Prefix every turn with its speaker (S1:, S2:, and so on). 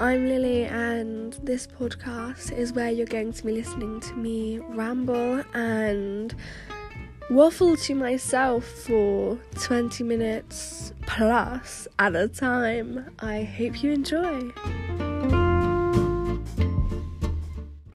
S1: I'm Lily, and this podcast is where you're going to be listening to me ramble and waffle to myself for 20 minutes plus at a time. I hope you enjoy.